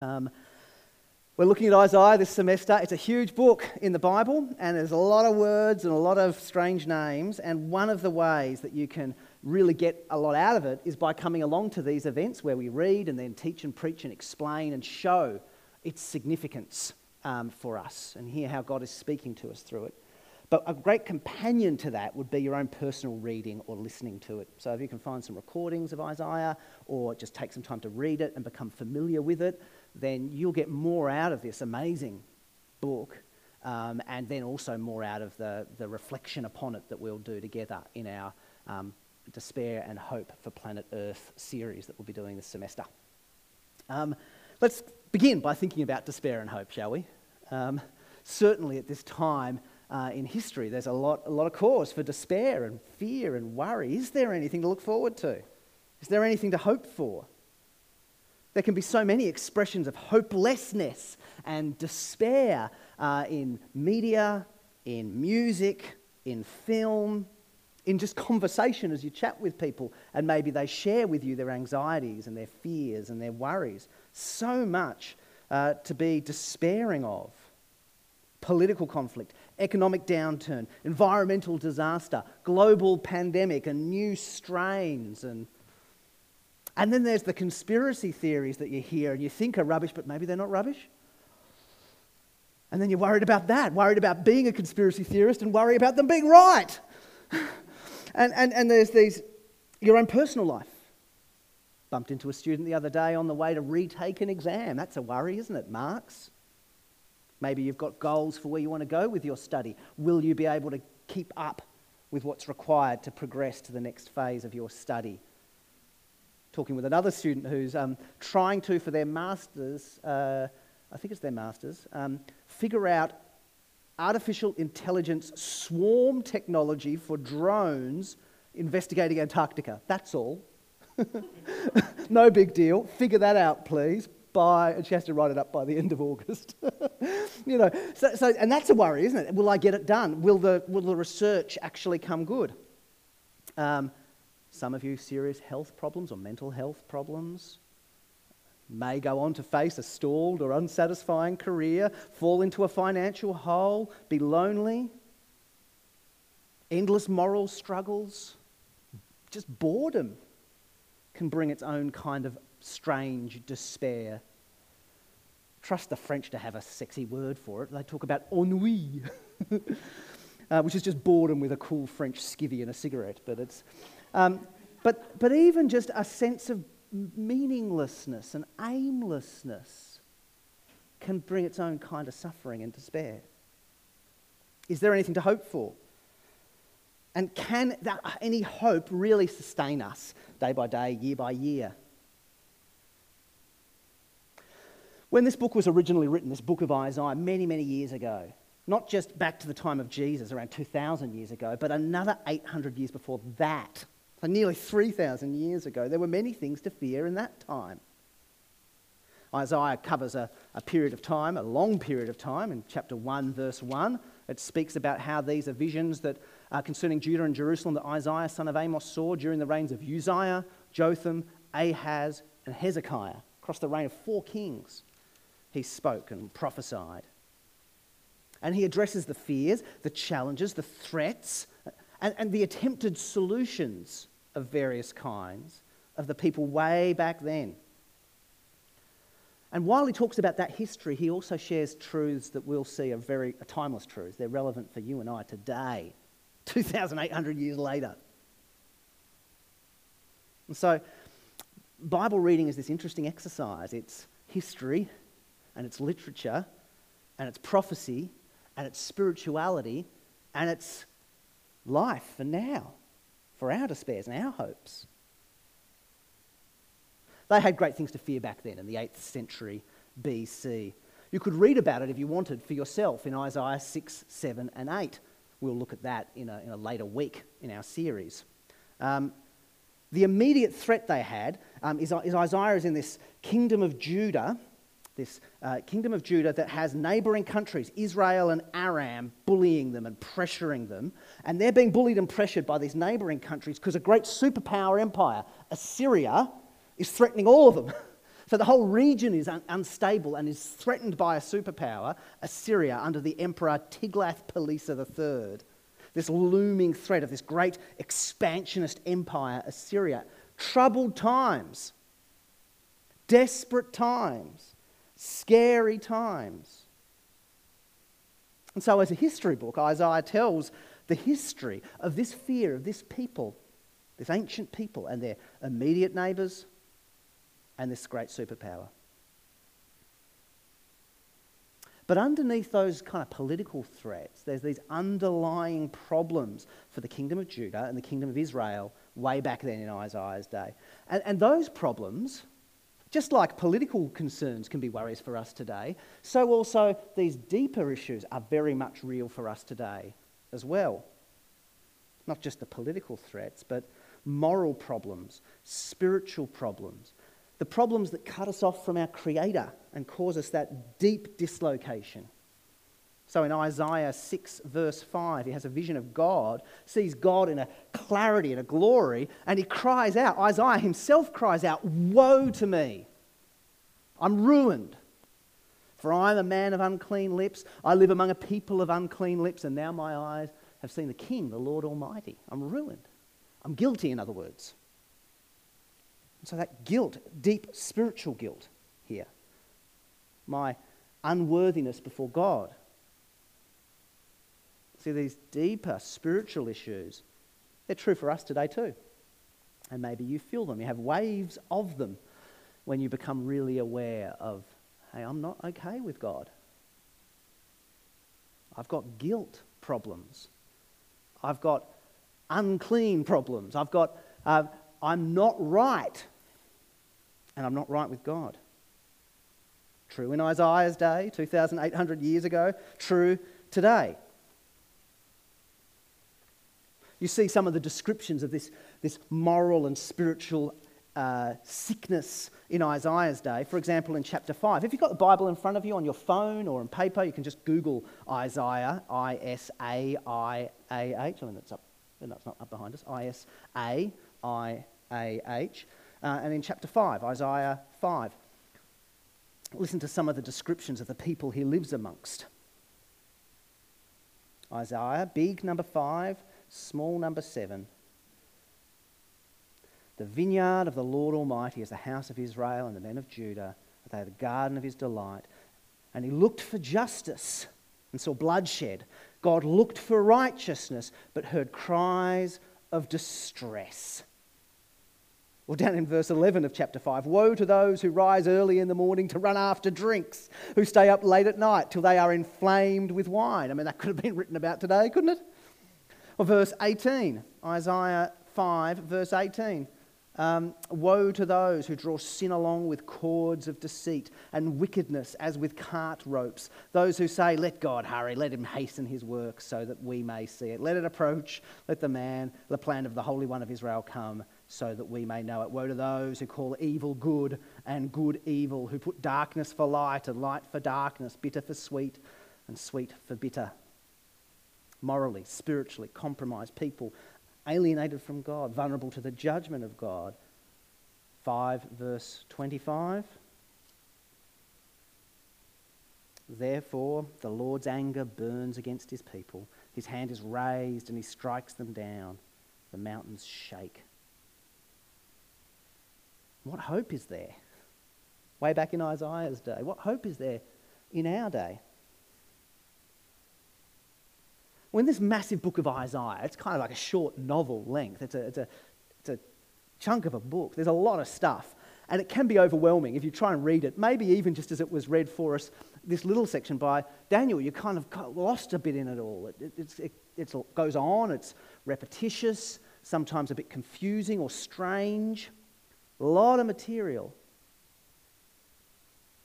Um, we're looking at Isaiah this semester. It's a huge book in the Bible, and there's a lot of words and a lot of strange names. And one of the ways that you can really get a lot out of it is by coming along to these events where we read and then teach and preach and explain and show its significance um, for us and hear how God is speaking to us through it. But a great companion to that would be your own personal reading or listening to it. So if you can find some recordings of Isaiah or just take some time to read it and become familiar with it, then you'll get more out of this amazing book um, and then also more out of the, the reflection upon it that we'll do together in our um, Despair and Hope for Planet Earth series that we'll be doing this semester. Um, let's begin by thinking about despair and hope, shall we? Um, certainly at this time, uh, in history, there's a lot, a lot of cause for despair and fear and worry. Is there anything to look forward to? Is there anything to hope for? There can be so many expressions of hopelessness and despair uh, in media, in music, in film, in just conversation as you chat with people, and maybe they share with you their anxieties and their fears and their worries. So much uh, to be despairing of political conflict, economic downturn, environmental disaster, global pandemic, and new strains. And, and then there's the conspiracy theories that you hear and you think are rubbish, but maybe they're not rubbish. And then you're worried about that, worried about being a conspiracy theorist and worry about them being right. and, and, and there's these, your own personal life. Bumped into a student the other day on the way to retake an exam. That's a worry, isn't it? Marks. Maybe you've got goals for where you want to go with your study. Will you be able to keep up with what's required to progress to the next phase of your study? Talking with another student who's um, trying to, for their master's, uh, I think it's their master's, um, figure out artificial intelligence swarm technology for drones investigating Antarctica. That's all. no big deal. Figure that out, please by, and she has to write it up by the end of August. you know, so, so, and that's a worry, isn't it? Will I get it done? Will the, will the research actually come good? Um, some of you, serious health problems or mental health problems, may go on to face a stalled or unsatisfying career, fall into a financial hole, be lonely, endless moral struggles, just boredom can bring its own kind of strange despair. Trust the French to have a sexy word for it. They talk about ennui, uh, which is just boredom with a cool French skivvy and a cigarette. But, it's, um, but, but even just a sense of meaninglessness and aimlessness can bring its own kind of suffering and despair. Is there anything to hope for? And can that, any hope really sustain us day by day, year by year? When this book was originally written, this book of Isaiah, many, many years ago, not just back to the time of Jesus, around 2,000 years ago, but another 800 years before that, so nearly 3,000 years ago, there were many things to fear in that time. Isaiah covers a, a, period of time, a long period of time. In chapter 1, verse 1, it speaks about how these are visions that are concerning Judah and Jerusalem that Isaiah, son of Amos, saw during the reigns of Uzziah, Jotham, Ahaz, and Hezekiah, across the reign of four kings he spoke and prophesied. And he addresses the fears, the challenges, the threats, and, and the attempted solutions of various kinds of the people way back then. And while he talks about that history, he also shares truths that we'll see are very are timeless truths. They're relevant for you and I today, 2,800 years later. And so, Bible reading is this interesting exercise. It's history, and its literature and its prophecy and its spirituality and its life for now, for our despairs and our hopes. They had great things to fear back then in the 8th century BC. You could read about it if you wanted for yourself in Isaiah 6, 7, and 8. We'll look at that in a, in a later week in our series. Um, the immediate threat they had um, is, is Isaiah is in this kingdom of Judah this uh, kingdom of Judah that has neighboring countries, Israel and Aram, bullying them and pressuring them. And they're being bullied and pressured by these neighboring countries because a great superpower empire, Assyria, is threatening all of them. So the whole region is un- unstable and is threatened by a superpower, Assyria, under the emperor Tiglath-Pileser III. This looming threat of this great expansionist empire, Assyria. Troubled times, desperate times, scary times. And so, as a history book, Isaiah tells the history of this fear of this people, this ancient people, and their immediate neighbours, and this great superpower. But underneath those kind of political threats, there's these underlying problems for the kingdom of Judah and the kingdom of Israel way back then in Isaiah's day. And, and those problems, just like political concerns can be worries for us today, so also these deeper issues are very much real for us today as well. Not just the political threats, but moral problems, spiritual problems, the problems that cut us off from our Creator and cause us that deep dislocation. So in Isaiah 6, verse 5, he has a vision of God, sees God in a clarity and a glory, and he cries out. Isaiah himself cries out, Woe to me! I'm ruined. For I am a man of unclean lips. I live among a people of unclean lips, and now my eyes have seen the King, the Lord Almighty. I'm ruined. I'm guilty, in other words. So that guilt, deep spiritual guilt here, my unworthiness before God. These deeper spiritual issues, they're true for us today too. And maybe you feel them. You have waves of them when you become really aware of, hey, I'm not okay with God. I've got guilt problems. I've got unclean problems. I've got uh, I'm not right, and I'm not right with God. True in Isaiah's day, 2,800 years ago, true today. You see some of the descriptions of this, this moral and spiritual uh, sickness in Isaiah's day. For example, in chapter 5. If you've got the Bible in front of you on your phone or on paper, you can just Google Isaiah, I S A I A H. I mean, that's up, that's not up behind us. I S A I A H. Uh, and in chapter 5, Isaiah 5, listen to some of the descriptions of the people he lives amongst. Isaiah, big number 5, small number 7. The vineyard of the Lord Almighty is the house of Israel and the men of Judah. They are the garden of his delight. And he looked for justice and saw bloodshed. God looked for righteousness, but heard cries of distress. Well, down in verse 11 of chapter 5 Woe to those who rise early in the morning to run after drinks, who stay up late at night till they are inflamed with wine. I mean, that could have been written about today, couldn't it? Verse 18, Isaiah 5, verse 18. Um, Woe to those who draw sin along with cords of deceit and wickedness as with cart ropes. Those who say, Let God hurry, let him hasten his work so that we may see it. Let it approach, let the man, the plan of the Holy One of Israel come so that we may know it. Woe to those who call evil good and good evil, who put darkness for light and light for darkness, bitter for sweet and sweet for bitter. Morally, spiritually compromised people, alienated from God, vulnerable to the judgment of God. 5 verse 25. Therefore, the Lord's anger burns against his people. His hand is raised and he strikes them down. The mountains shake. What hope is there? Way back in Isaiah's day. What hope is there in our day? When this massive book of Isaiah, it's kind of like a short novel length, it's a, it's, a, it's a chunk of a book. There's a lot of stuff. And it can be overwhelming if you try and read it. Maybe even just as it was read for us, this little section by Daniel, you kind of lost a bit in it all. It, it, it, it goes on, it's repetitious, sometimes a bit confusing or strange. A lot of material.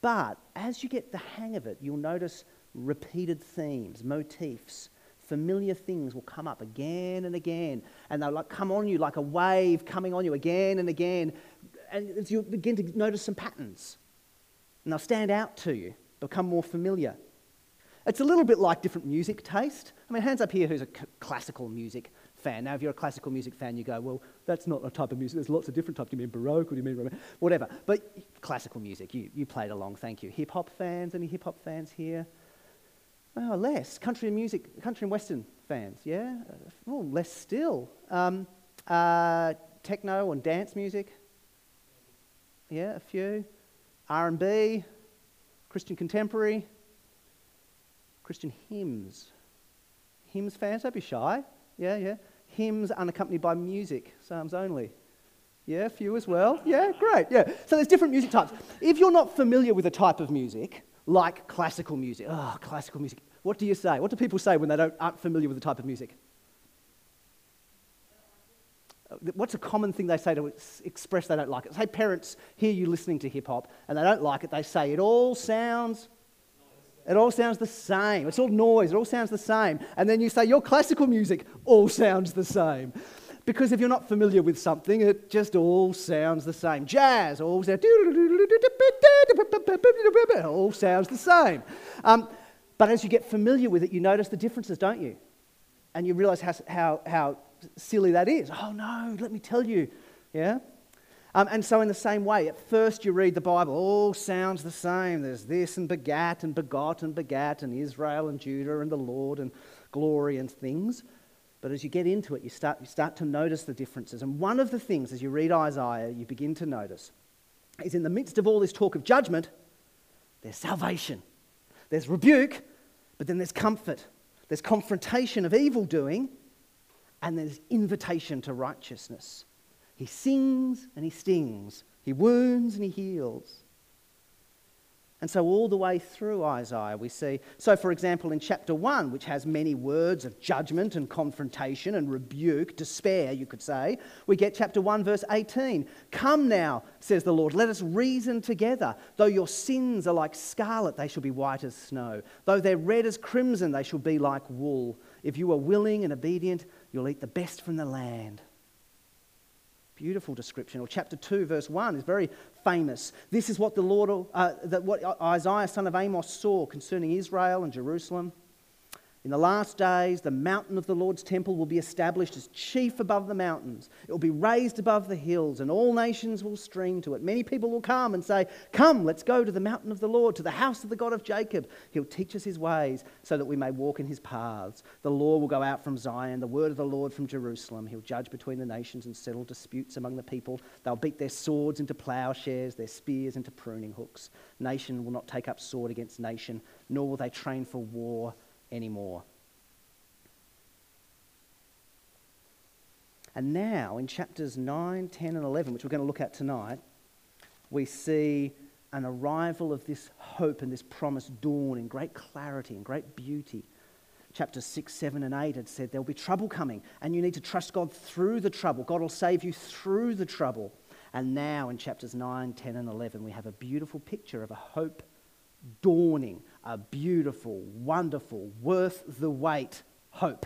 But as you get the hang of it, you'll notice repeated themes, motifs, familiar things will come up again and again. And they'll like come on you like a wave coming on you again and again. And you begin to notice some patterns. And they'll stand out to you, become more familiar. It's a little bit like different music taste. I mean, hands up here who's a classical music fan. Now, if you're a classical music fan, you go, well, that's not a type of music. There's lots of different types. Do you mean Baroque or do you mean romantic? Whatever. But classical music, you, you played along. Thank you. Hip hop fans? Any hip hop fans here? Oh, less. Country and music, country and western fans, yeah? Oh, less still. Um, uh, techno and dance music? Yeah, a few. R&B, Christian contemporary, Christian hymns. Hymns fans, don't be shy. Yeah, yeah. Hymns unaccompanied by music, psalms only. Yeah, a few as well. Yeah, great. Yeah. So there's different music types. If you're not familiar with a type of music, like classical music, oh, classical music, what do you say? What do people say when they don't, aren't familiar with the type of music? Uh, what's a common thing they say to express they don't like it? Say parents hear you listening to hip hop and they don't like it. They say it all sounds it all sounds the same. It's all noise. It all sounds the same. And then you say your classical music all sounds the same. Because if you're not familiar with something, it just all sounds the same. Jazz all sounds, the same. Um, but as you get familiar with it, you notice the differences, don't you? And you realize how, how, how silly that is. Oh no, let me tell you. Yeah? Um, and so, in the same way, at first you read the Bible, all sounds the same. There's this and begat and begot and begat and Israel and Judah and the Lord and glory and things. But as you get into it, you start, you start to notice the differences. And one of the things, as you read Isaiah, you begin to notice is in the midst of all this talk of judgment, there's salvation, there's rebuke, but then there's comfort, there's confrontation of evil doing, and there's invitation to righteousness. He sings and he stings. He wounds and he heals. And so, all the way through Isaiah, we see. So, for example, in chapter 1, which has many words of judgment and confrontation and rebuke, despair, you could say, we get chapter 1, verse 18. Come now, says the Lord, let us reason together. Though your sins are like scarlet, they shall be white as snow. Though they're red as crimson, they shall be like wool. If you are willing and obedient, you'll eat the best from the land. Beautiful description. Or chapter 2, verse 1 is very famous. This is what the Lord, uh, that what Isaiah, son of Amos, saw concerning Israel and Jerusalem. In the last days, the mountain of the Lord's temple will be established as chief above the mountains. It will be raised above the hills, and all nations will stream to it. Many people will come and say, Come, let's go to the mountain of the Lord, to the house of the God of Jacob. He'll teach us his ways so that we may walk in his paths. The law will go out from Zion, the word of the Lord from Jerusalem. He'll judge between the nations and settle disputes among the people. They'll beat their swords into plowshares, their spears into pruning hooks. Nation will not take up sword against nation, nor will they train for war anymore. And now, in chapters 9, 10, and 11, which we're going to look at tonight, we see an arrival of this hope and this promise dawn in great clarity and great beauty. Chapters 6, 7, and 8 had said there'll be trouble coming, and you need to trust God through the trouble. God will save you through the trouble. And now, in chapters 9, 10, and 11, we have a beautiful picture of a hope dawning, a beautiful, wonderful, worth the wait hope.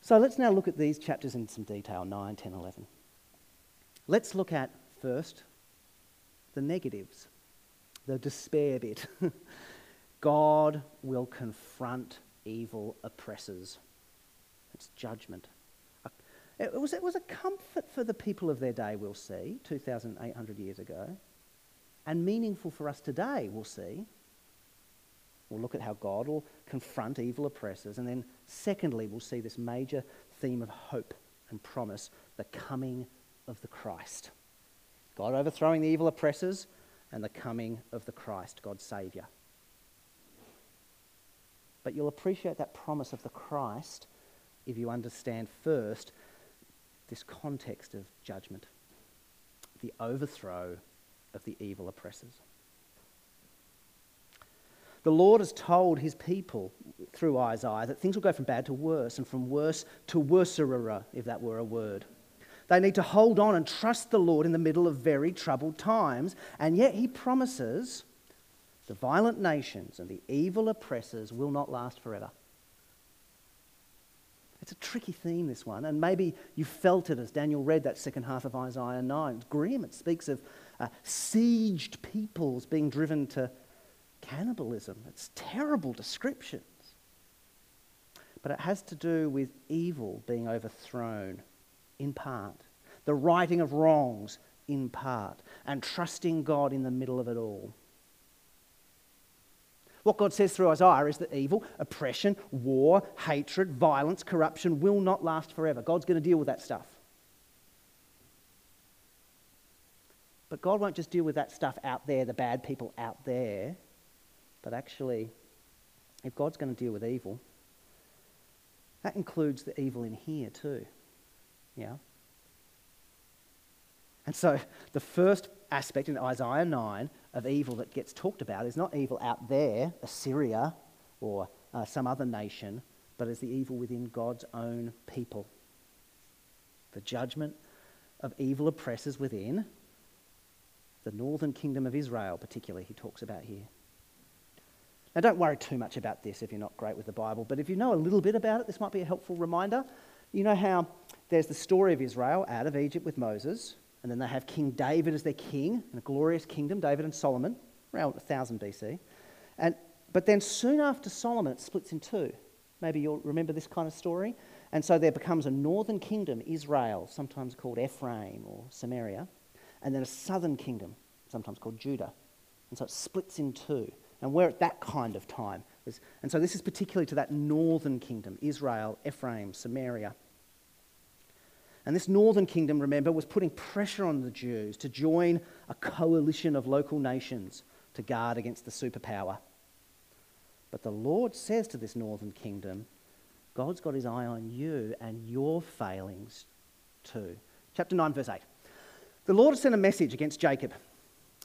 So let's now look at these chapters in some detail 9, 10, 11. Let's look at first the negatives, the despair bit. God will confront evil oppressors. It's judgment. Uh, it was, it was a comfort for the people of their day, we'll see, 2,800 years ago, and meaningful for us today, we'll see. We'll look at how God will confront evil oppressors. And then, secondly, we'll see this major theme of hope and promise the coming of the Christ. God overthrowing the evil oppressors and the coming of the Christ, God's Saviour. But you'll appreciate that promise of the Christ if you understand first this context of judgment, the overthrow of the evil oppressors. The Lord has told his people through Isaiah that things will go from bad to worse and from worse to worserer, if that were a word. They need to hold on and trust the Lord in the middle of very troubled times. And yet he promises the violent nations and the evil oppressors will not last forever. It's a tricky theme, this one, and maybe you felt it as Daniel read that second half of Isaiah 9. It's grim. It speaks of uh, sieged peoples being driven to cannibalism. It's terrible descriptions. but it has to do with evil being overthrown in part, the righting of wrongs in part, and trusting God in the middle of it all. What God says through Isaiah is that evil, oppression, war, hatred, violence, corruption will not last forever. God's going to deal with that stuff. But God won't just deal with that stuff out there, the bad people out there, but actually, if God's going to deal with evil, that includes the evil in here too. Yeah? And so the first aspect in Isaiah 9 of evil that gets talked about is not evil out there, Assyria or uh, some other nation, but is the evil within God's own people. The judgment of evil oppressors within the northern kingdom of Israel, particularly, he talks about here. Now, don't worry too much about this if you're not great with the Bible, but if you know a little bit about it, this might be a helpful reminder. You know how there's the story of Israel out of Egypt with Moses, and then they have King David as their king in a glorious kingdom, David and Solomon, around 1000 BC. And, but then soon after Solomon, it splits in two. Maybe you'll remember this kind of story. And so there becomes a northern kingdom, Israel, sometimes called Ephraim or Samaria, and then a southern kingdom, sometimes called Judah. And so it splits in two. And we're at that kind of time. And so this is particularly to that northern kingdom Israel, Ephraim, Samaria. And this northern kingdom, remember, was putting pressure on the Jews to join a coalition of local nations to guard against the superpower. But the Lord says to this northern kingdom, God's got his eye on you and your failings too. Chapter 9, verse 8. The Lord has sent a message against Jacob.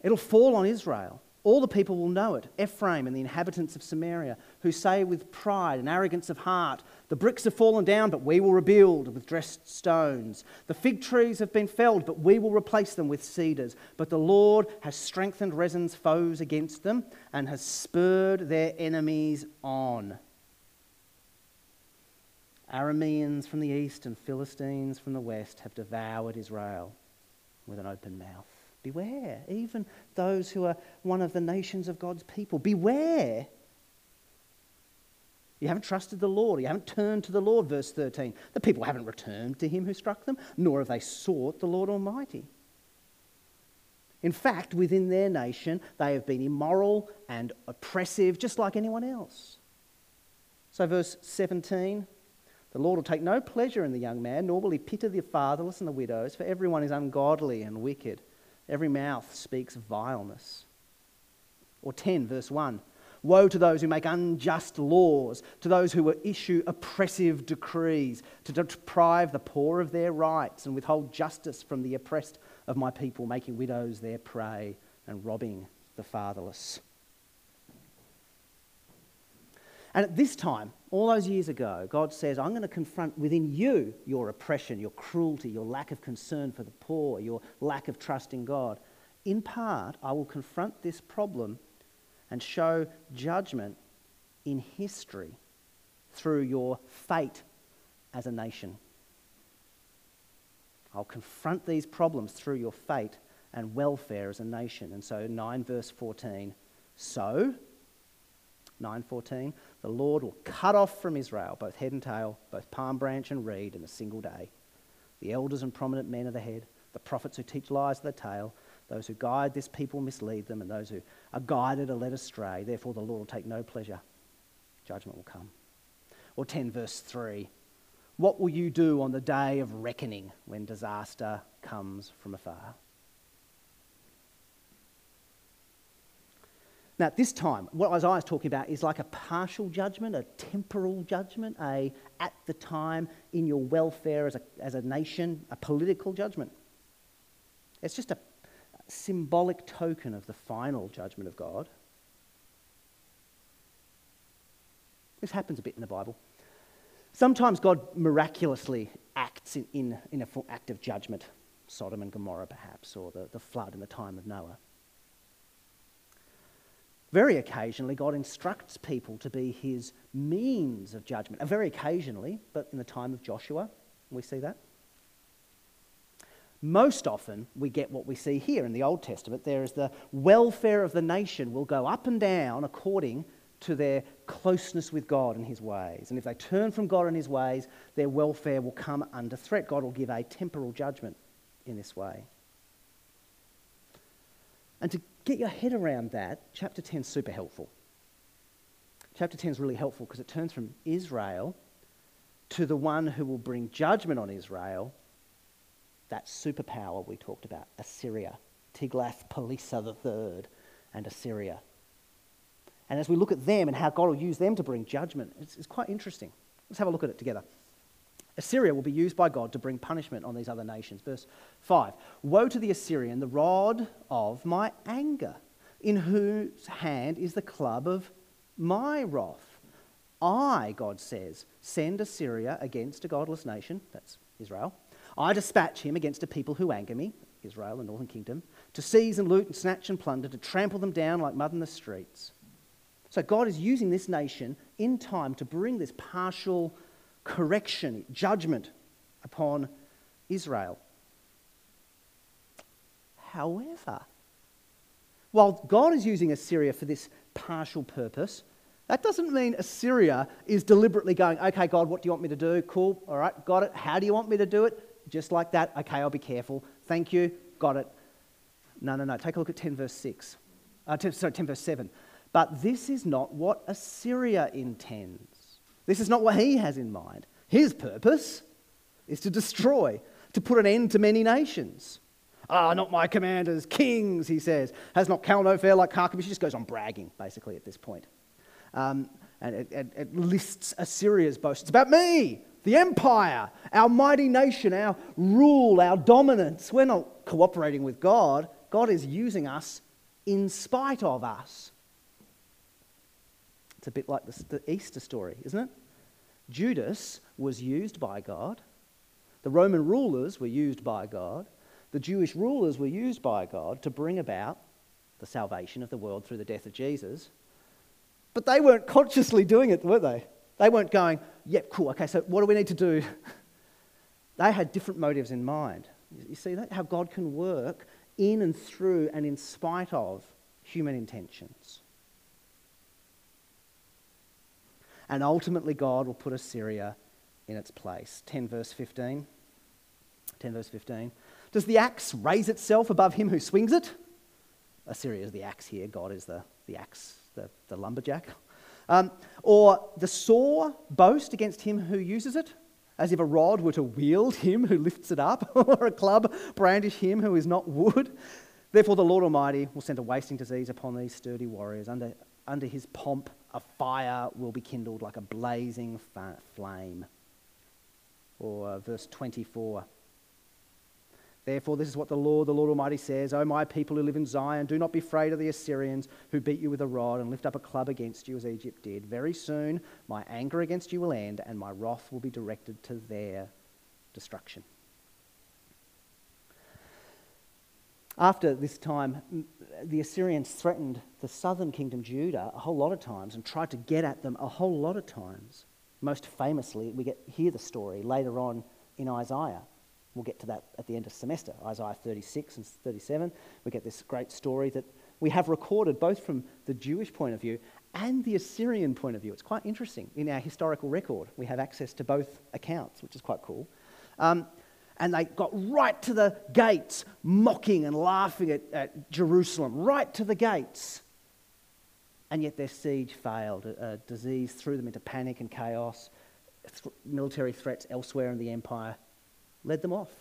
It'll fall on Israel. All the people will know it Ephraim and the inhabitants of Samaria, who say with pride and arrogance of heart, The bricks have fallen down, but we will rebuild with dressed stones. The fig trees have been felled, but we will replace them with cedars. But the Lord has strengthened Rezin's foes against them and has spurred their enemies on. Arameans from the east and Philistines from the west have devoured Israel with an open mouth. Beware, even those who are one of the nations of God's people. Beware. You haven't trusted the Lord. You haven't turned to the Lord, verse 13. The people haven't returned to him who struck them, nor have they sought the Lord Almighty. In fact, within their nation, they have been immoral and oppressive, just like anyone else. So, verse 17 the Lord will take no pleasure in the young man, nor will he pity the fatherless and the widows, for everyone is ungodly and wicked. Every mouth speaks vileness. Or 10, verse 1 Woe to those who make unjust laws, to those who issue oppressive decrees, to deprive the poor of their rights and withhold justice from the oppressed of my people, making widows their prey and robbing the fatherless. And at this time, all those years ago, God says, I'm going to confront within you your oppression, your cruelty, your lack of concern for the poor, your lack of trust in God. In part, I will confront this problem and show judgment in history through your fate as a nation. I'll confront these problems through your fate and welfare as a nation. And so 9 verse 14. So 9:14, the Lord will cut off from Israel both head and tail, both palm branch and reed in a single day. The elders and prominent men are the head, the prophets who teach lies are the tail, those who guide this people mislead them, and those who are guided are led astray. Therefore, the Lord will take no pleasure. Judgment will come. Or 10, verse 3 What will you do on the day of reckoning when disaster comes from afar? Now, this time, what Isaiah is talking about is like a partial judgment, a temporal judgment, a at the time in your welfare as a, as a nation, a political judgment. It's just a symbolic token of the final judgment of God. This happens a bit in the Bible. Sometimes God miraculously acts in, in, in an act of judgment, Sodom and Gomorrah perhaps, or the, the flood in the time of Noah. Very occasionally, God instructs people to be his means of judgment. Very occasionally, but in the time of Joshua, we see that. Most often, we get what we see here in the Old Testament. There is the welfare of the nation will go up and down according to their closeness with God and his ways. And if they turn from God and his ways, their welfare will come under threat. God will give a temporal judgment in this way. And to get your head around that, chapter 10 is super helpful. Chapter 10 is really helpful because it turns from Israel to the one who will bring judgment on Israel, that superpower we talked about, Assyria, Tiglath-Pileser III and Assyria. And as we look at them and how God will use them to bring judgment, it's, it's quite interesting. Let's have a look at it together. Assyria will be used by God to bring punishment on these other nations. Verse 5 Woe to the Assyrian, the rod of my anger, in whose hand is the club of my wrath. I, God says, send Assyria against a godless nation, that's Israel. I dispatch him against a people who anger me, Israel, the northern kingdom, to seize and loot and snatch and plunder, to trample them down like mud in the streets. So God is using this nation in time to bring this partial correction, judgment upon Israel. However, while God is using Assyria for this partial purpose, that doesn't mean Assyria is deliberately going, okay, God, what do you want me to do? Cool, all right, got it. How do you want me to do it? Just like that. Okay, I'll be careful. Thank you, got it. No, no, no. Take a look at 10 verse 6. Uh, 10, sorry, 10 verse 7. But this is not what Assyria intends. This is not what he has in mind. His purpose is to destroy, to put an end to many nations. Ah, not my commanders, kings, he says. Has not Calno fair like Carchemish. He just goes on bragging, basically, at this point. Um, and it, it, it lists Assyria's boast. It's about me, the empire, our mighty nation, our rule, our dominance. We're not cooperating with God. God is using us in spite of us. It's a bit like the, the Easter story, isn't it? Judas was used by God. The Roman rulers were used by God. The Jewish rulers were used by God to bring about the salvation of the world through the death of Jesus. But they weren't consciously doing it, were they? They weren't going, yep, cool, okay, so what do we need to do? they had different motives in mind. You see that? How God can work in and through and in spite of human intentions. And ultimately God will put Assyria in its place. 10 verse 15. 10 verse 15. Does the axe raise itself above him who swings it? Assyria is the axe here, God is the, the axe, the, the lumberjack. Um, or the saw boast against him who uses it, as if a rod were to wield him who lifts it up, or a club brandish him who is not wood. Therefore, the Lord Almighty will send a wasting disease upon these sturdy warriors under, under his pomp a fire will be kindled like a blazing flame. Or uh, verse 24. Therefore, this is what the Lord, the Lord Almighty says O my people who live in Zion, do not be afraid of the Assyrians who beat you with a rod and lift up a club against you as Egypt did. Very soon, my anger against you will end, and my wrath will be directed to their destruction. After this time, the Assyrians threatened the southern kingdom, Judah, a whole lot of times and tried to get at them a whole lot of times. Most famously, we get hear the story later on in Isaiah. We'll get to that at the end of semester, Isaiah 36 and 37. We get this great story that we have recorded both from the Jewish point of view and the Assyrian point of view. It's quite interesting. In our historical record, we have access to both accounts, which is quite cool. Um, and they got right to the gates, mocking and laughing at, at Jerusalem, right to the gates. And yet their siege failed. A, a disease threw them into panic and chaos. Th- military threats elsewhere in the empire led them off.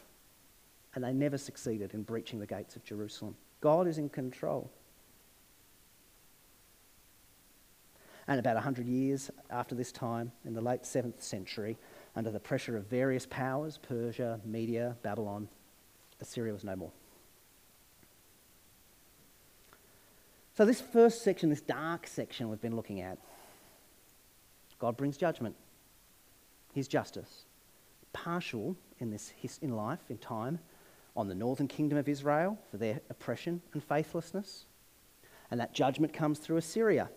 And they never succeeded in breaching the gates of Jerusalem. God is in control. And about 100 years after this time, in the late 7th century, under the pressure of various powers Persia, Media, Babylon, Assyria was no more. So, this first section, this dark section we've been looking at, God brings judgment, His justice, partial in, this, in life, in time, on the northern kingdom of Israel for their oppression and faithlessness. And that judgment comes through Assyria,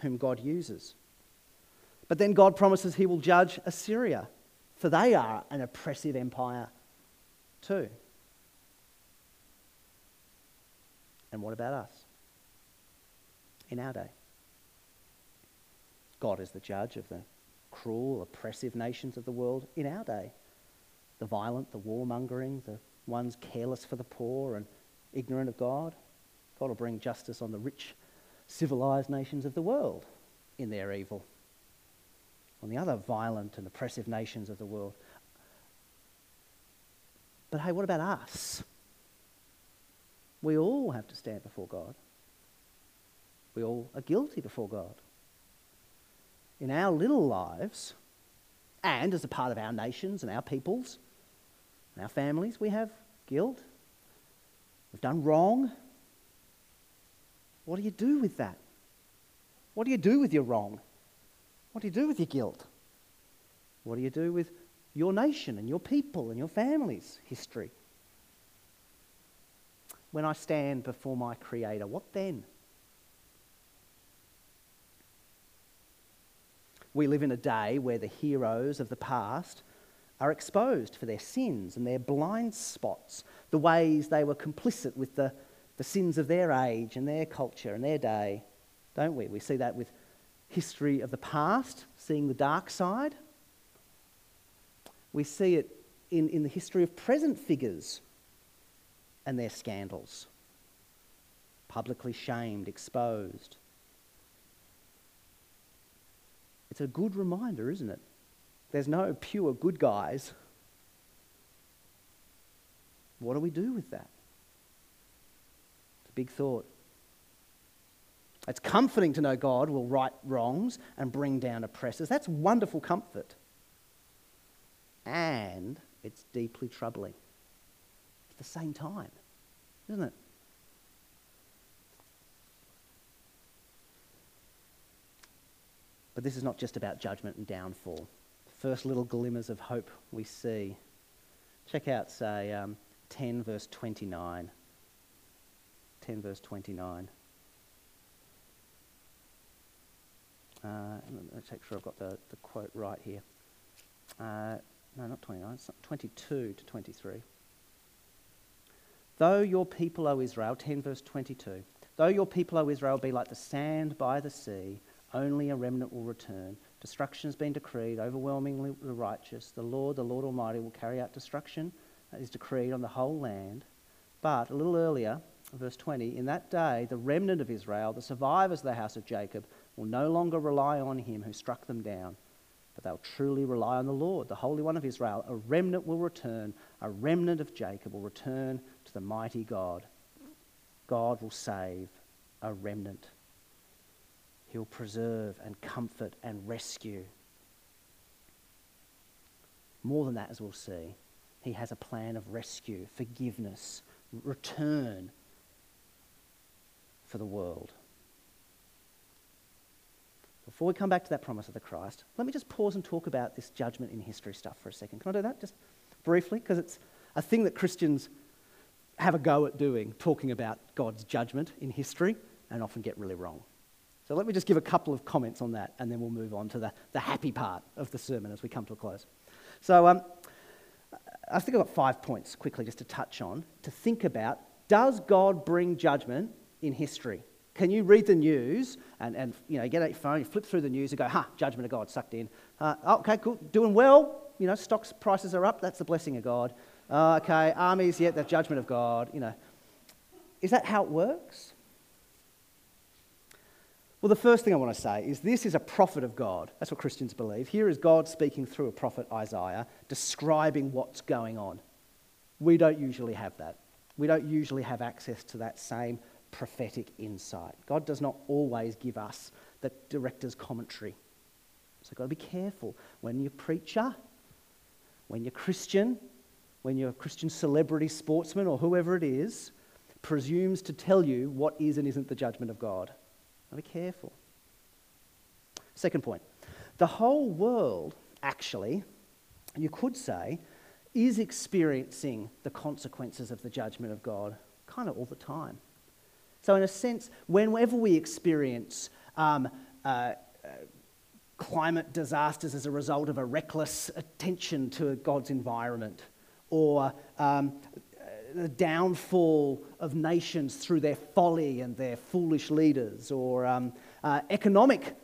whom God uses. But then God promises he will judge Assyria, for they are an oppressive empire too. And what about us in our day? God is the judge of the cruel, oppressive nations of the world in our day the violent, the warmongering, the ones careless for the poor and ignorant of God. God will bring justice on the rich, civilized nations of the world in their evil, on the other violent and oppressive nations of the world. But hey, what about us? We all have to stand before God. We all are guilty before God. In our little lives, and as a part of our nations and our peoples, and our families, we have guilt. We've done wrong. What do you do with that? What do you do with your wrong? What do you do with your guilt? What do you do with your nation and your people and your family's history? When I stand before my Creator, what then? We live in a day where the heroes of the past are exposed for their sins and their blind spots, the ways they were complicit with the, the sins of their age and their culture and their day, don't we? We see that with history of the past, seeing the dark side. We see it in, in the history of present figures and their scandals. Publicly shamed, exposed. It's a good reminder, isn't it? There's no pure good guys. What do we do with that? It's a big thought. It's comforting to know God will right wrongs and bring down oppressors. That's wonderful comfort. And it's deeply troubling at the same time, isn't it? But this is not just about judgment and downfall. First little glimmers of hope we see. Check out, say, um, 10 verse 29. 10 verse 29. Uh, let's make sure I've got the, the quote right here. Uh, no, not 29, it's 22 to 23. Though your people, O Israel, 10 verse 22, though your people, O Israel, be like the sand by the sea, only a remnant will return. Destruction has been decreed, overwhelmingly the righteous. The Lord, the Lord Almighty, will carry out destruction that is decreed on the whole land. But a little earlier, verse 20, in that day, the remnant of Israel, the survivors of the house of Jacob, will no longer rely on him who struck them down, but they'll truly rely on the Lord, the Holy One of Israel. A remnant will return, a remnant of Jacob will return to the mighty God. God will save a remnant. He'll preserve and comfort and rescue. More than that, as we'll see, He has a plan of rescue, forgiveness, return for the world. Before we come back to that promise of the Christ, let me just pause and talk about this judgment in history stuff for a second. Can I do that just briefly? Because it's a thing that Christians have a go at doing, talking about God's judgment in history, and often get really wrong. So let me just give a couple of comments on that, and then we'll move on to the, the happy part of the sermon as we come to a close. So um, I think I've got five points quickly just to touch on to think about. Does God bring judgment in history? Can you read the news and, and you know, get out your phone, you flip through the news and go, ha, judgment of God sucked in. Uh, okay, cool, doing well. You know, stocks prices are up. That's the blessing of God. Uh, okay, armies, yeah, the judgment of God. You know, is that how it works? Well, the first thing I want to say is this is a prophet of God. That's what Christians believe. Here is God speaking through a prophet, Isaiah, describing what's going on. We don't usually have that. We don't usually have access to that same prophetic insight. God does not always give us the director's commentary. So, got to be careful when you're preacher, when you're Christian, when you're a Christian celebrity sportsman or whoever it is, presumes to tell you what is and isn't the judgment of God. Now be careful. Second point the whole world, actually, you could say, is experiencing the consequences of the judgment of God kind of all the time. So, in a sense, whenever we experience um, uh, uh, climate disasters as a result of a reckless attention to God's environment, or um, the downfall of nations through their folly and their foolish leaders, or um, uh, economic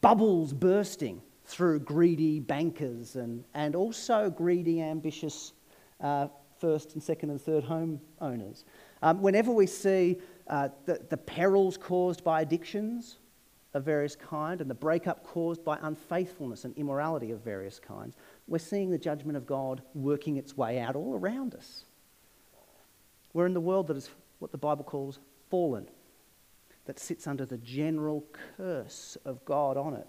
bubbles bursting through greedy bankers and, and also greedy, ambitious uh, first and second and third home owners. Um, whenever we see uh, the, the perils caused by addictions of various kind and the breakup caused by unfaithfulness and immorality of various kinds, we're seeing the judgment of God working its way out all around us. We're in the world that is what the Bible calls fallen, that sits under the general curse of God on it.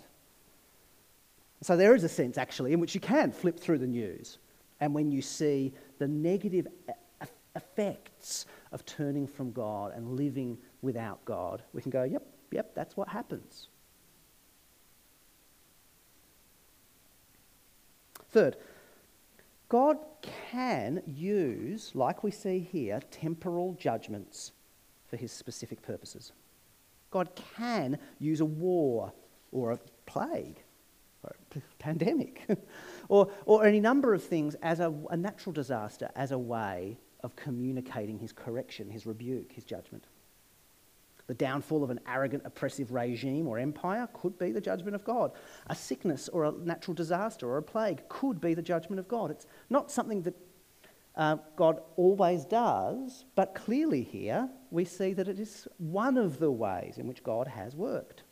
So there is a sense, actually, in which you can flip through the news, and when you see the negative effects of turning from God and living without God, we can go, yep, yep, that's what happens. Third, God can use, like we see here, temporal judgments for his specific purposes. God can use a war or a plague or a pandemic or, or any number of things as a, a natural disaster as a way of communicating his correction, his rebuke, his judgment. The downfall of an arrogant, oppressive regime or empire could be the judgment of God. A sickness or a natural disaster or a plague could be the judgment of God. It's not something that uh, God always does, but clearly here we see that it is one of the ways in which God has worked.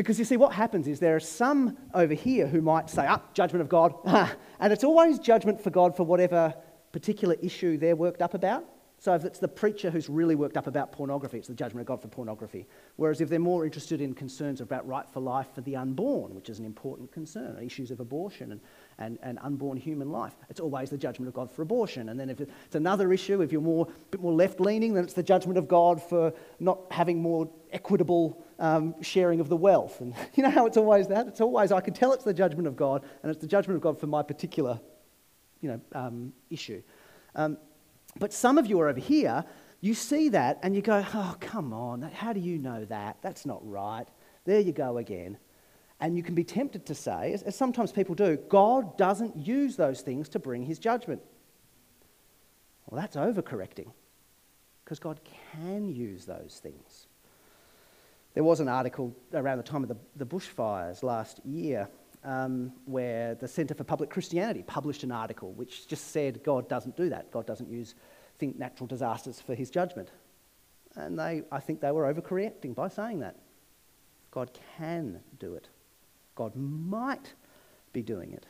Because you see, what happens is there are some over here who might say, ah, judgment of God, and it's always judgment for God for whatever particular issue they're worked up about. So if it's the preacher who's really worked up about pornography, it's the judgment of God for pornography. Whereas if they're more interested in concerns about right for life for the unborn, which is an important concern, issues of abortion and, and, and unborn human life, it's always the judgment of God for abortion. And then if it's another issue, if you're more, a bit more left leaning, then it's the judgment of God for not having more equitable um, sharing of the wealth. And you know how it's always that? It's always, I can tell it's the judgment of God, and it's the judgment of God for my particular you know, um, issue. Um, but some of you are over here, you see that and you go, oh, come on, how do you know that? That's not right. There you go again. And you can be tempted to say, as, sometimes people do, God doesn't use those things to bring his judgment. Well, that's overcorrecting because God can use those things. There was an article around the time of the, the bushfires last year um, where the Centre for Public Christianity published an article which just said God doesn't do that. God doesn't use think natural disasters for his judgment. And they, I think they were overcorrecting by saying that. God can do it. God might be doing it.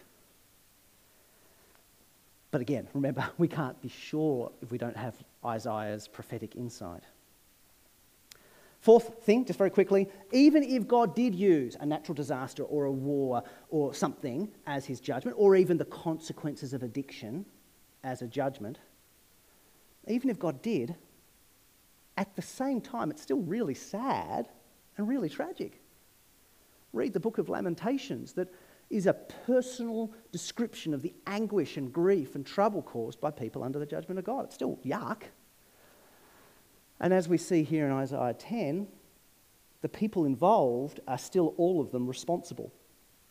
But again, remember, we can't be sure if we don't have Isaiah's prophetic insight. Fourth thing, just very quickly, even if God did use a natural disaster or a war or something as his judgment, or even the consequences of addiction as a judgment, even if God did, at the same time, it's still really sad and really tragic. Read the book of Lamentations that is a personal description of the anguish and grief and trouble caused by people under the judgment of God. It's still yuck. And as we see here in Isaiah 10, the people involved are still all of them responsible.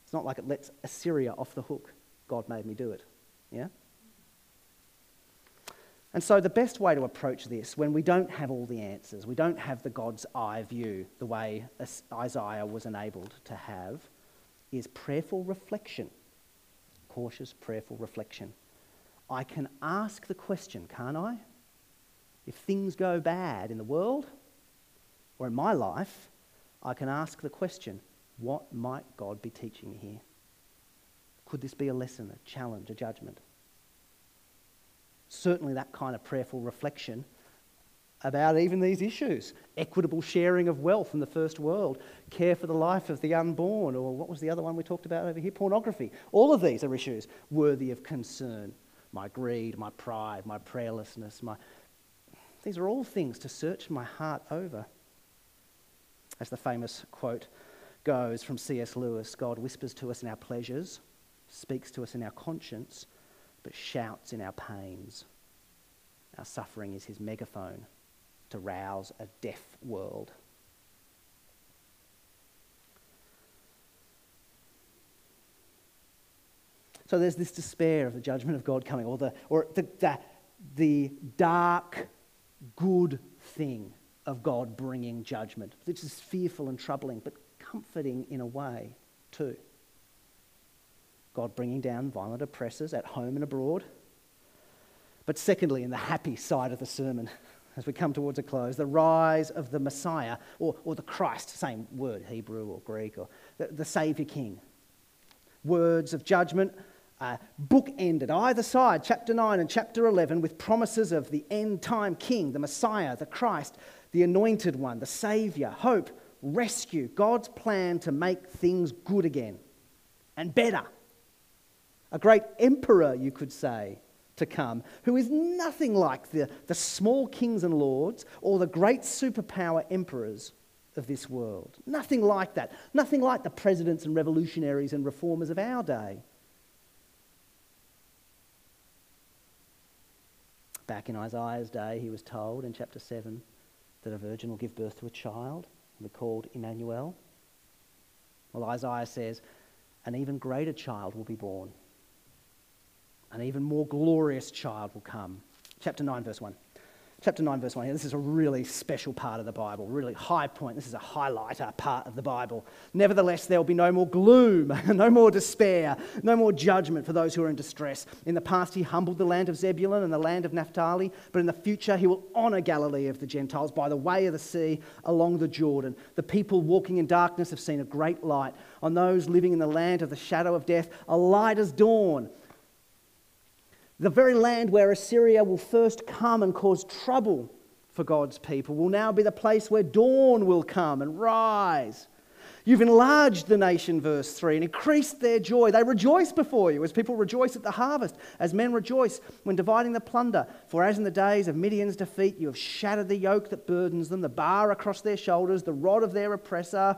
It's not like it lets Assyria off the hook. God made me do it. Yeah? And so, the best way to approach this when we don't have all the answers, we don't have the God's eye view the way Isaiah was enabled to have, is prayerful reflection. Cautious, prayerful reflection. I can ask the question, can't I? If things go bad in the world or in my life, I can ask the question what might God be teaching me here? Could this be a lesson, a challenge, a judgment? Certainly, that kind of prayerful reflection about even these issues equitable sharing of wealth in the first world, care for the life of the unborn, or what was the other one we talked about over here? Pornography. All of these are issues worthy of concern. My greed, my pride, my prayerlessness, my these are all things to search my heart over. As the famous quote goes from C.S. Lewis God whispers to us in our pleasures, speaks to us in our conscience, but shouts in our pains. Our suffering is his megaphone to rouse a deaf world. So there's this despair of the judgment of God coming, or the, or the, the, the dark good thing of God bringing judgment, which is fearful and troubling, but comforting in a way too. God bringing down violent oppressors at home and abroad. But secondly, in the happy side of the sermon, as we come towards a close, the rise of the Messiah, or, or the Christ, same word, Hebrew or Greek, or the, the Saviour King. Words of judgment uh, bookended either side, chapter 9 and chapter 11, with promises of the end time King, the Messiah, the Christ, the Anointed One, the Saviour, hope, rescue, God's plan to make things good again and better. A great emperor, you could say, to come, who is nothing like the, the small kings and lords or the great superpower emperors of this world. Nothing like that. Nothing like the presidents and revolutionaries and reformers of our day. Back in Isaiah's day, he was told in chapter 7 that a virgin will give birth to a child and be called Emmanuel. Well, Isaiah says, an even greater child will be born an even more glorious child will come. Chapter 9, verse 1. Chapter 9, verse 1. This is a really special part of the Bible, really high point. This is a highlighter part of the Bible. Nevertheless, there will be no more gloom, no more despair, no more judgment for those who are in distress. In the past, he humbled the land of Zebulun and the land of Naphtali, but in the future, he will honor Galilee of the Gentiles by the way of the sea along the Jordan. The people walking in darkness have seen a great light. On those living in the land of the shadow of death, a light has dawned. The very land where Assyria will first come and cause trouble for God's people will now be the place where dawn will come and rise. You've enlarged the nation, verse 3, and increased their joy. They rejoice before you as people rejoice at the harvest, as men rejoice when dividing the plunder. For as in the days of Midian's defeat, you have shattered the yoke that burdens them, the bar across their shoulders, the rod of their oppressor.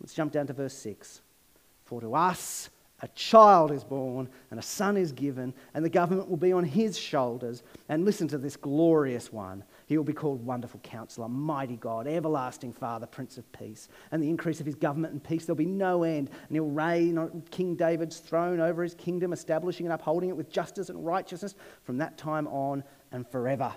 Let's jump down to verse 6. For to us a child is born and a son is given, and the government will be on his shoulders. And listen to this glorious one. He will be called Wonderful Counselor, Mighty God, Everlasting Father, Prince of Peace. And the increase of his government and peace, there'll be no end. And he'll reign on King David's throne over his kingdom, establishing and upholding it with justice and righteousness from that time on and forever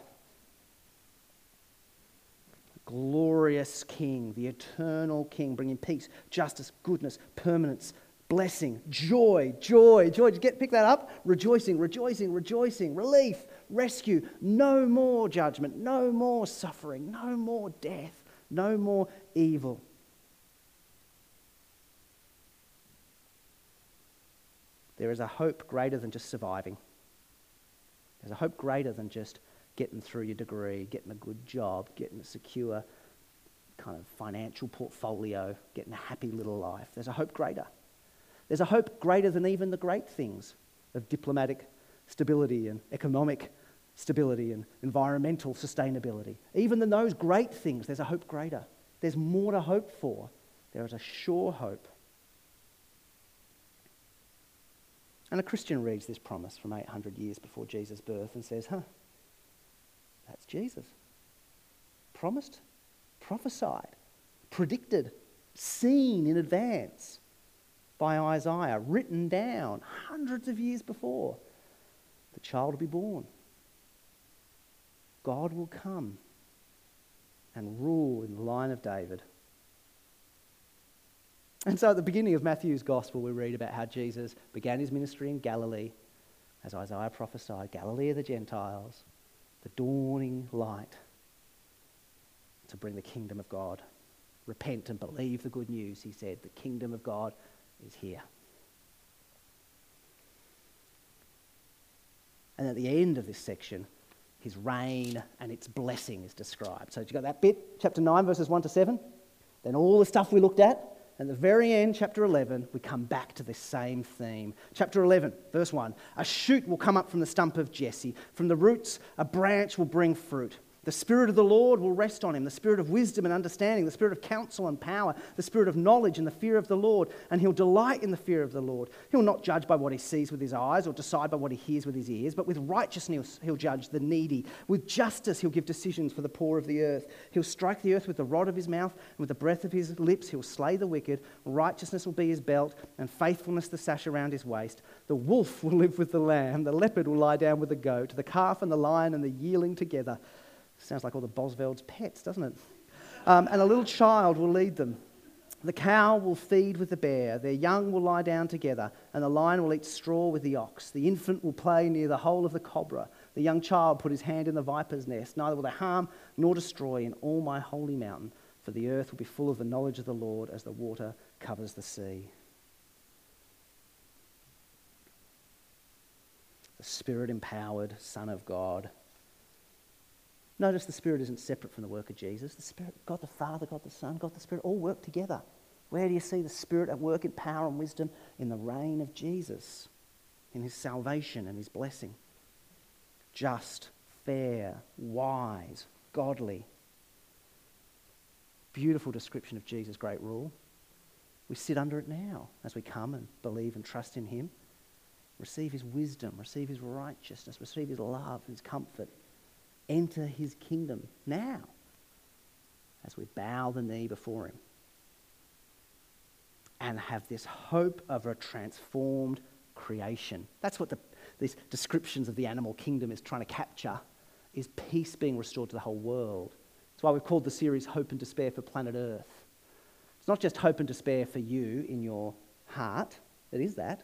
glorious King, the eternal King, bringing peace, justice, goodness, permanence, blessing, joy, joy, joy. Did you get pick that up? Rejoicing, rejoicing, rejoicing, relief, rescue. No more judgment, no more suffering, no more death, no more evil. There is a hope greater than just surviving. There's a hope greater than just getting through your degree, getting a good job, getting a secure kind of financial portfolio, getting a happy little life. There's a hope greater. There's a hope greater than even the great things of diplomatic stability and economic stability and environmental sustainability. Even than those great things, there's a hope greater. There's more to hope for. There is a sure hope. And a Christian reads this promise from 800 years before Jesus' birth and says, huh, that's Jesus. Promised, prophesied, predicted, seen in advance by Isaiah, written down hundreds of years before. The child will be born. God will come and rule in the line of David. And so at the beginning of Matthew's gospel, we read about how Jesus began his ministry in Galilee, as Isaiah prophesied Galilee of the Gentiles, the dawning light to bring the kingdom of God. Repent and believe the good news, he said. The kingdom of God is here. And at the end of this section, his reign and its blessing is described. So, you got that bit, chapter 9, verses 1 to 7. Then all the stuff we looked at. And at the very end, chapter 11, we come back to this same theme. Chapter 11, verse 1 A shoot will come up from the stump of Jesse. From the roots, a branch will bring fruit. The Spirit of the Lord will rest on him the Spirit of wisdom and understanding, the Spirit of counsel and power, the Spirit of knowledge and the fear of the Lord. And he'll delight in the fear of the Lord. He'll not judge by what he sees with his eyes or decide by what he hears with his ears, but with righteousness he'll judge the needy. With justice he'll give decisions for the poor of the earth. He'll strike the earth with the rod of his mouth, and with the breath of his lips he'll slay the wicked. Righteousness will be his belt, and faithfulness the sash around his waist. The wolf will live with the lamb, the leopard will lie down with the goat, the calf and the lion and the yearling together Sounds like all the Bosveld's pets, doesn't it? Um, and a little child will lead them. The cow will feed with the bear, their young will lie down together, and the lion will eat straw with the ox. The infant will play near the hole of the cobra. The young child put his hand in the viper's nest. Neither will they harm nor destroy in all my holy mountain, for the earth will be full of the knowledge of the Lord as the water covers the sea. The Spirit empowered Son of God. Notice the Spirit isn't separate from the work of Jesus. The Spirit, God the Father, God the Son, God the Spirit all work together. Where do you see the Spirit at work in power and wisdom? In the reign of Jesus, in his salvation and his blessing. Just, fair, wise, godly. Beautiful description of Jesus' great rule. We sit under it now as we come and believe and trust in him. Receive his wisdom, receive his righteousness, receive his love, his comfort. Enter his kingdom now as we bow the knee before him and have this hope of a transformed creation. That's what the, these descriptions of the animal kingdom is trying to capture, is peace being restored to the whole world. That's why we've called the series Hope and Despair for Planet Earth. It's not just hope and despair for you in your heart, it is that,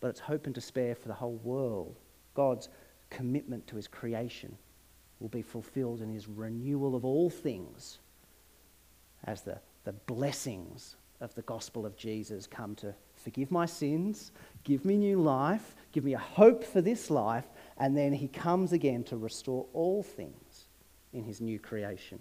but it's hope and despair for the whole world. God's commitment to his creation will be fulfilled in his renewal of all things as the, the blessings of the gospel of Jesus come to forgive my sins, give me new life, give me a hope for this life, and then he comes again to restore all things in his new creation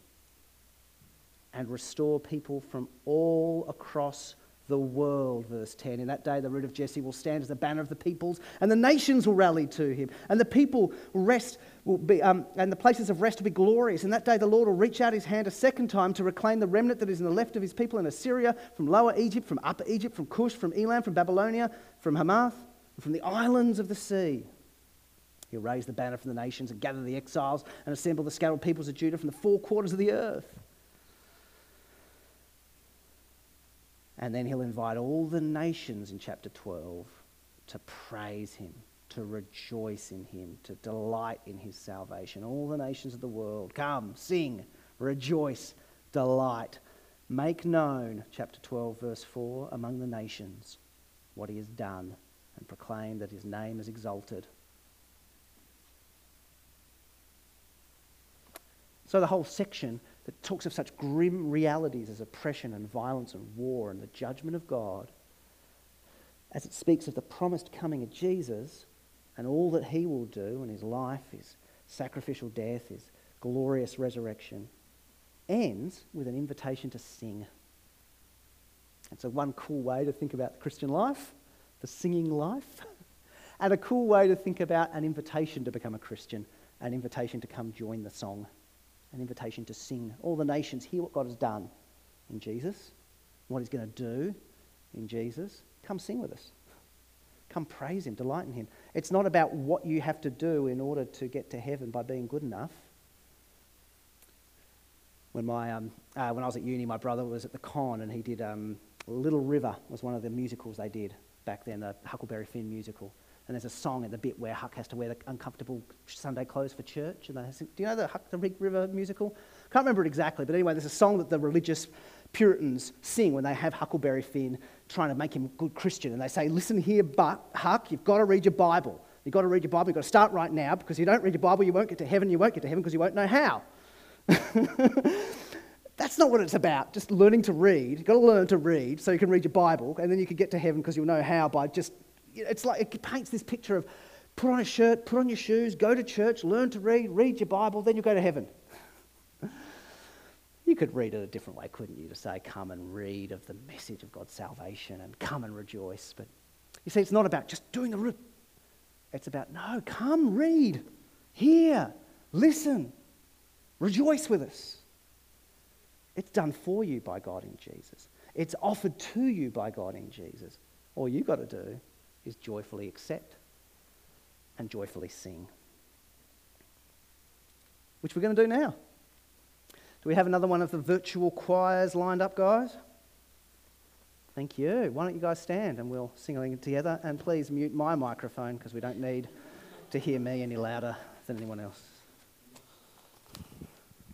and restore people from all across the world, verse 10. In that day, the root of Jesse will stand as the banner of the peoples, and the nations will rally to him, and the people rest, will be, um, and the places of rest will be glorious. In that day, the Lord will reach out his hand a second time to reclaim the remnant that is in the left of his people in Assyria, from Lower Egypt, from Upper Egypt, from Cush, from Elam, from Babylonia, from Hamath, from the islands of the sea. He'll raise the banner from the nations and gather the exiles and assemble the scattered peoples of Judah from the four quarters of the earth. And then he'll invite all the nations in chapter 12 to praise him, to rejoice in him, to delight in his salvation. All the nations of the world, come, sing, rejoice, delight. Make known, chapter 12, verse 4, among the nations what he has done and proclaim that his name is exalted. So the whole section that talks of such grim realities as oppression and violence and war and the judgment of God, as it speaks of the promised coming of Jesus and all that he will do in his life, his sacrificial death, his glorious resurrection, ends with an invitation to sing. It's a one cool way to think about the Christian life, the singing life, and a cool way to think about an invitation to become a Christian, an invitation to come join the song an invitation to sing. All the nations hear what God has done in Jesus, what he's going to do in Jesus. Come sing with us. Come praise him, delight in him. It's not about what you have to do in order to get to heaven by being good enough. When, my, um, uh, when I was at uni, my brother was at the con and he did um, Little River was one of the musicals they did back then, the Huckleberry Finn musical. And there's a song at the bit where Huck has to wear the uncomfortable Sunday clothes for church. And they sing, do you know the Huck the River musical? Can't remember it exactly, but anyway, there's a song that the religious Puritans sing when they have Huckleberry Finn trying to make him a good Christian. And they say, listen here, but Huck, you've got to read your Bible. You've got to read your Bible. You've got to start right now because if you don't read your Bible, you won't get to heaven. You won't get to heaven because you won't know how. That's not what it's about, just learning to read. You've got to learn to read so you can read your Bible, and then you can get to heaven because you'll know how by just it's like it paints this picture of put on a shirt, put on your shoes, go to church, learn to read, read your Bible, then you go to heaven. you could read it a different way, couldn't you? To say, come and read of the message of God's salvation and come and rejoice. But you see, it's not about just doing the root. It's about, no, come read, hear, listen, rejoice with us. It's done for you by God in Jesus. It's offered to you by God in Jesus. All you've got to do is joyfully accept and joyfully sing. Which we're going to do now. Do we have another one of the virtual choirs lined up, guys? Thank you. Why don't you guys stand and we'll sing together? And please mute my microphone because we don't need to hear me any louder than anyone else.